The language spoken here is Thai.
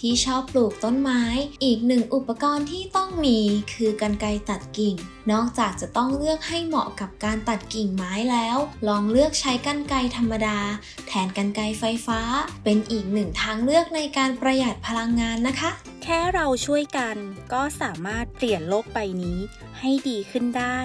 ที่ชอบปลูกต้นไม้ อีกหนึ่งอุปกรณ์ที่ต้องมีคือกันไกรตัดกิ่ง นอกจากจะต้องเลือกให้เหมาะกับการตัดกิ่งไม้แล้ว ลองเลือกใช้กันไกรธรรมดา แทนกันไกรไฟฟ้า เป็นอีกหนึ่งทางเลือกในการประหยัดพลังงานนะคะ แค่เราช่วยกันก็สามารถเปลี่ยนโลกใบนี้ให้ดีขึ้นได้